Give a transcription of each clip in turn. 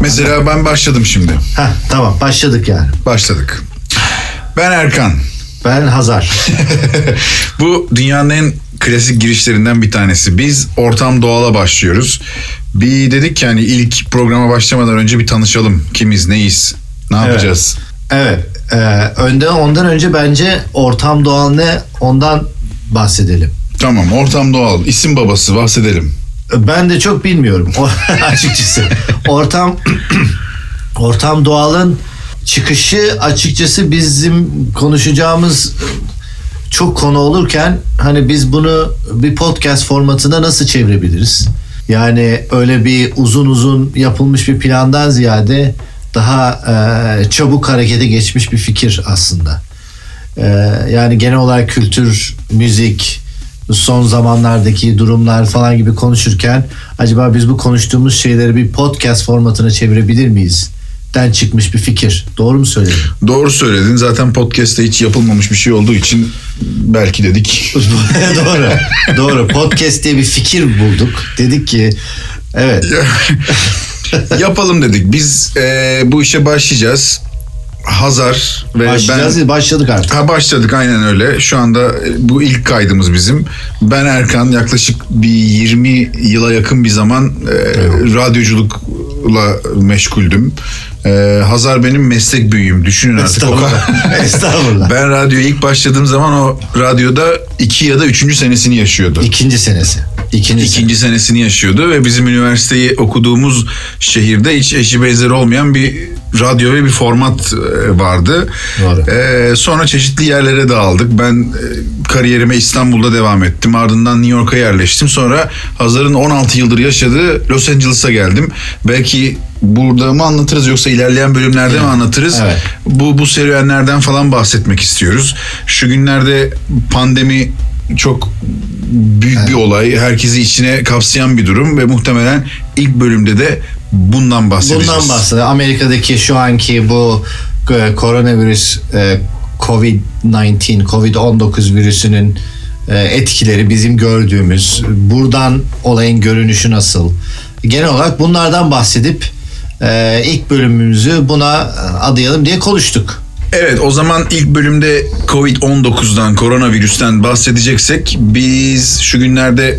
Mesela ben başladım şimdi. Heh, tamam başladık yani. Başladık. Ben Erkan. Ben Hazar. Bu dünyanın en klasik girişlerinden bir tanesi. Biz ortam doğala başlıyoruz. Bir dedik ki hani ilk programa başlamadan önce bir tanışalım. Kimiz, neyiz, ne yapacağız? Evet. E, önden ondan önce bence ortam doğal ne ondan bahsedelim. Tamam, ortam doğal. İsim babası bahsedelim. Ben de çok bilmiyorum açıkçası. Ortam ortam doğalın çıkışı açıkçası bizim konuşacağımız çok konu olurken hani biz bunu bir podcast formatına nasıl çevirebiliriz? Yani öyle bir uzun uzun yapılmış bir plandan ziyade daha e, çabuk harekete geçmiş bir fikir aslında. E, yani genel olarak kültür, müzik, son zamanlardaki durumlar falan gibi konuşurken acaba biz bu konuştuğumuz şeyleri bir podcast formatına çevirebilir miyiz? Den çıkmış bir fikir. Doğru mu söyledim? Doğru söyledin. Zaten podcast'te hiç yapılmamış bir şey olduğu için belki dedik. doğru. Doğru. Podcast diye bir fikir bulduk. Dedik ki evet. Yapalım dedik. Biz e, bu işe başlayacağız. Hazar ve Başlayacağız ben... başladık artık. Ha başladık aynen öyle. Şu anda e, bu ilk kaydımız bizim. Ben Erkan yaklaşık bir 20 yıla yakın bir zaman e, radyoculukla meşguldüm. E, Hazar benim meslek büyüğüm. Düşünün artık. O kadar. Estağfurullah. Estağfurullah. Ben radyoya ilk başladığım zaman o radyoda iki ya da üçüncü senesini yaşıyordu. İkinci senesi. İkinci, İkinci senesini yaşıyordu ve bizim üniversiteyi okuduğumuz şehirde hiç eşi benzeri olmayan bir radyo ve bir format e, vardı. Doğru. Ee, sonra çeşitli yerlere dağıldık. Ben e, kariyerime İstanbul'da devam ettim. Ardından New York'a yerleştim. Sonra Hazar'ın 16 yıldır yaşadığı Los Angeles'a geldim. Belki burada mı anlatırız yoksa ilerleyen bölümlerde mi anlatırız? Evet. Bu bu serüvenlerden falan bahsetmek istiyoruz. Şu günlerde pandemi çok büyük bir olay. Herkesi içine kapsayan bir durum ve muhtemelen ilk bölümde de bundan bahsedeceğiz. Bundan bahsediyor. Amerika'daki şu anki bu e, koronavirüs e, Covid-19, Covid-19 virüsünün e, etkileri bizim gördüğümüz, buradan olayın görünüşü nasıl? Genel olarak bunlardan bahsedip e, ilk bölümümüzü buna adayalım diye konuştuk. Evet o zaman ilk bölümde Covid-19'dan, koronavirüsten bahsedeceksek biz şu günlerde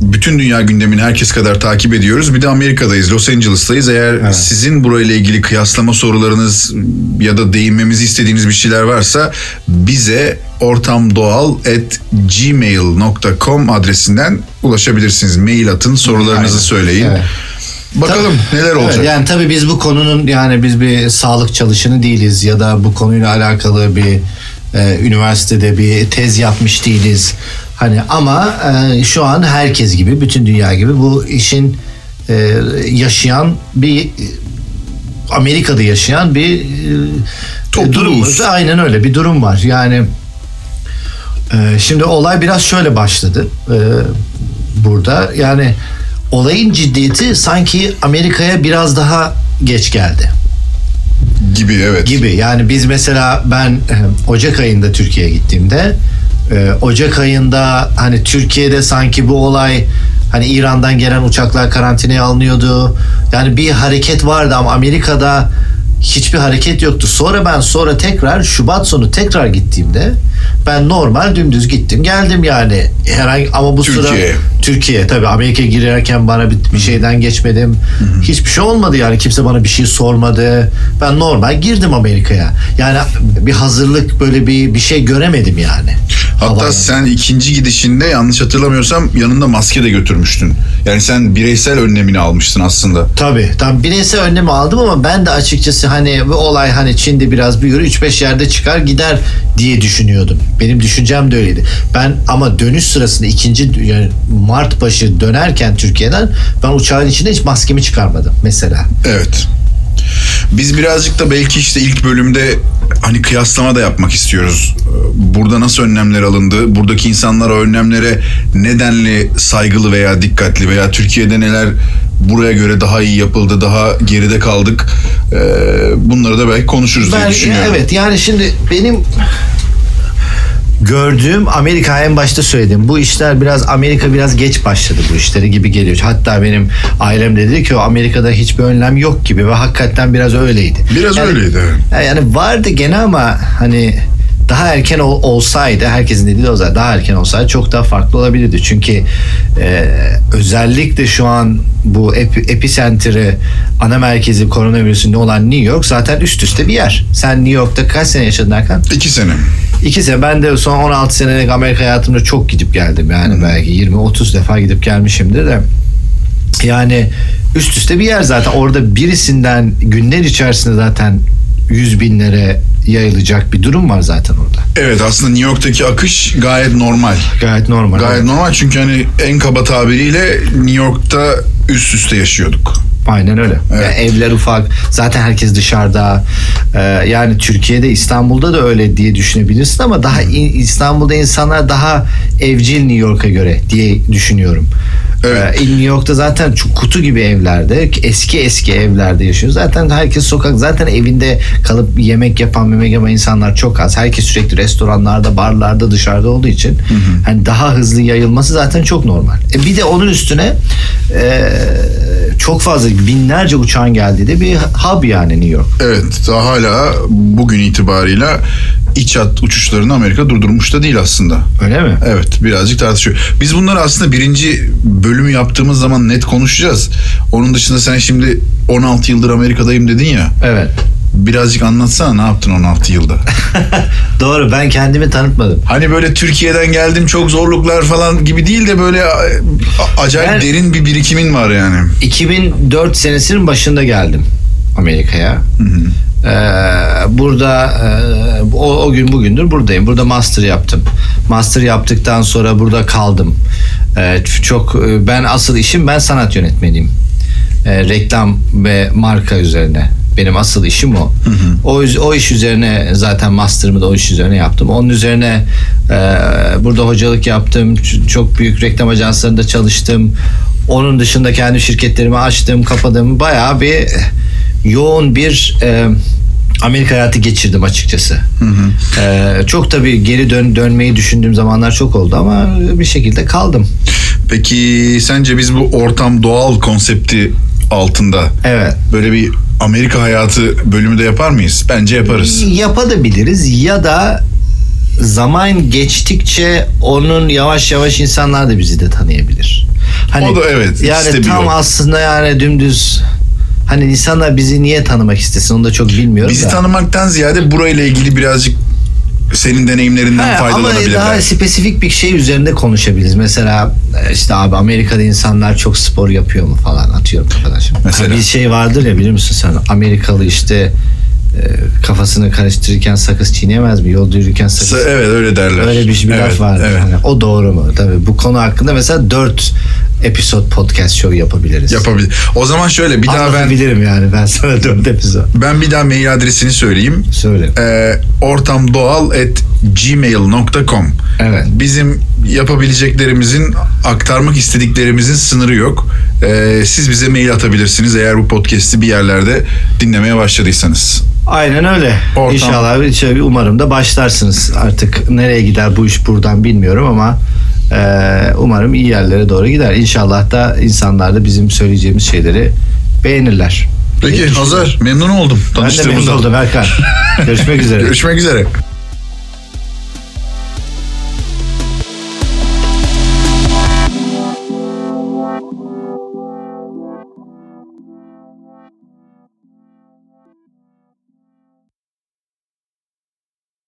bütün dünya gündemini herkes kadar takip ediyoruz. Bir de Amerika'dayız, Los Angeles'tayız. Eğer sizin burayla ilgili kıyaslama sorularınız ya da değinmemizi istediğiniz bir şeyler varsa bize ortamdoğal@gmail.com adresinden ulaşabilirsiniz. Mail atın, sorularınızı Aynen. söyleyin. Evet. Bakalım neler olacak. Evet, yani tabii biz bu konunun yani biz bir sağlık çalışanı değiliz ya da bu konuyla alakalı bir e, üniversitede bir tez yapmış değiliz. Hani ama e, şu an herkes gibi bütün dünya gibi bu işin e, yaşayan bir Amerika'da yaşayan bir e, durum. Aynen öyle bir durum var. Yani e, şimdi olay biraz şöyle başladı e, burada. Yani olayın ciddiyeti sanki Amerika'ya biraz daha geç geldi gibi evet. gibi. Yani biz mesela ben e, Ocak ayında Türkiye'ye gittiğimde e, Ocak ayında hani Türkiye'de sanki bu olay hani İran'dan gelen uçaklar karantinaya alınıyordu. Yani bir hareket vardı ama Amerika'da hiçbir hareket yoktu. Sonra ben sonra tekrar Şubat sonu tekrar gittiğimde ben normal dümdüz gittim geldim yani herhangi ama bu sıra Türkiye'ye. Türkiye tabii Amerika'ya girerken bana bir, bir şeyden geçmedim. Hiçbir şey olmadı yani kimse bana bir şey sormadı. Ben normal girdim Amerika'ya. Yani bir hazırlık böyle bir bir şey göremedim yani. Hatta Havaalanında. sen ikinci gidişinde yanlış hatırlamıyorsam yanında maske de götürmüştün. Yani sen bireysel önlemini almıştın aslında. Tabii. Tam bireysel önlemi aldım ama ben de açıkçası hani bu olay hani Çin'de biraz büyür 3-5 yerde çıkar gider diye düşünüyordum. Benim düşüncem de öyleydi. Ben ama dönüş sırasında ikinci yani Mart başı dönerken Türkiye'den ben uçağın içinde hiç maskemi çıkarmadım mesela. Evet. Biz birazcık da belki işte ilk bölümde hani kıyaslama da yapmak istiyoruz. Burada nasıl önlemler alındı? Buradaki insanlar o önlemlere nedenli saygılı veya dikkatli veya Türkiye'de neler buraya göre daha iyi yapıldı, daha geride kaldık. Bunları da belki konuşuruz diye Ben düşünüyorum. evet yani şimdi benim gördüğüm Amerika en başta söyledim. Bu işler biraz Amerika biraz geç başladı bu işleri gibi geliyor. Hatta benim ailem de dedi ki o Amerika'da hiçbir önlem yok gibi ve hakikaten biraz öyleydi. Biraz Yani- öyleydi. Yani vardı gene ama hani daha erken ol- olsaydı herkesin dediği de o zaten daha erken olsaydı çok daha farklı olabilirdi. Çünkü e, özellikle şu an bu epi, epicentri ana merkezi koronavirüsünde olan New York zaten üst üste bir yer. Sen New York'ta kaç sene yaşadın Hakan? İki sene. İki sene. Ben de son 16 senelik Amerika hayatımda çok gidip geldim. Yani belki 20-30 defa gidip gelmişimdir de. Yani üst üste bir yer zaten. Orada birisinden günler içerisinde zaten yüz binlere yayılacak bir durum var zaten orada. Evet aslında New York'taki akış gayet normal. Gayet normal. Gayet normal çünkü hani en kaba tabiriyle New York'ta üst üste yaşıyorduk. Aynen öyle. Evet. Yani evler ufak. Zaten herkes dışarıda. Ee, yani Türkiye'de İstanbul'da da öyle diye düşünebilirsin ama daha in- İstanbul'da insanlar daha evcil New York'a göre diye düşünüyorum. Evet. Ee, New York'ta zaten çok kutu gibi evlerde, eski eski evlerde yaşıyor. Zaten herkes sokak, zaten evinde kalıp yemek yapan, yemek yapan insanlar çok az. Herkes sürekli restoranlarda, barlarda, dışarıda olduğu için hani daha hızlı yayılması zaten çok normal. E bir de onun üstüne e, çok fazla binlerce uçağın geldiği de bir hub yani New York. Evet daha hala bugün itibarıyla iç hat uçuşlarını Amerika durdurmuş da değil aslında. Öyle mi? Evet birazcık tartışıyor. Biz bunları aslında birinci bölümü yaptığımız zaman net konuşacağız. Onun dışında sen şimdi 16 yıldır Amerika'dayım dedin ya. Evet. Birazcık anlatsana ne yaptın 16 yılda? Doğru ben kendimi tanıtmadım. Hani böyle Türkiye'den geldim çok zorluklar falan gibi değil de böyle acayip Ben- derin bir birikimin var yani. 2004 senesinin başında geldim Amerika'ya. Ee, burada e, o, o gün bugündür buradayım. Burada master yaptım. Master yaptıktan sonra burada kaldım. Ee, çok e, ben asıl işim ben sanat yönetmeniyim. Ee, reklam ve marka üzerine. Benim asıl işim o. O yüz- o iş üzerine zaten master'ımı da o iş üzerine yaptım. Onun üzerine e, burada hocalık yaptım. Çok büyük reklam ajanslarında çalıştım. Onun dışında kendi şirketlerimi açtım, kapadım. Bayağı bir yoğun bir e, Amerika hayatı geçirdim açıkçası. E, çok tabii geri dön dönmeyi düşündüğüm zamanlar çok oldu ama bir şekilde kaldım. Peki sence biz bu ortam doğal konsepti altında Evet. böyle bir Amerika hayatı bölümü de yapar mıyız? Bence yaparız. Yapabiliriz ya da zaman geçtikçe onun yavaş yavaş insanlar da bizi de tanıyabilir. Hani O da evet, Yani tam aslında yani dümdüz hani insanlar bizi niye tanımak istesin onu da çok bilmiyorum Bizi da. tanımaktan ziyade burayla ilgili birazcık senin deneyimlerinden Ha, ama faydalanabilirler. daha spesifik bir şey üzerinde konuşabiliriz. Mesela e, işte abi Amerika'da insanlar çok spor yapıyor mu falan atıyorum kafadan şimdi. Mesela? Bir şey vardır ya bilir misin sen? Amerikalı işte e, kafasını karıştırırken sakız çiğneyemez mi? Yolda yürürken sakız Sa- Evet öyle derler. Öyle bir, bir evet, laf var. Evet. Hani o doğru mu? Tabii bu konu hakkında mesela 4 episod podcast show yapabiliriz. Yapabilir. O zaman şöyle bir daha ben Anlatabilirim yani ben sana 4 episod. ben bir daha mail adresini söyleyeyim. Söyle. Ee, ortamdoğal@gmail.com. Evet. Bizim yapabileceklerimizin, aktarmak istediklerimizin sınırı yok. Ee, siz bize mail atabilirsiniz eğer bu podcast'i bir yerlerde dinlemeye başladıysanız. Aynen öyle. Ortam. İnşallah şey- umarım da başlarsınız. Artık nereye gider bu iş buradan bilmiyorum ama e, umarım iyi yerlere doğru gider. İnşallah da insanlar da bizim söyleyeceğimiz şeyleri beğenirler. Peki Hazar memnun oldum Ben de memnun oldum Erkan. Görüşmek üzere. Görüşmek üzere.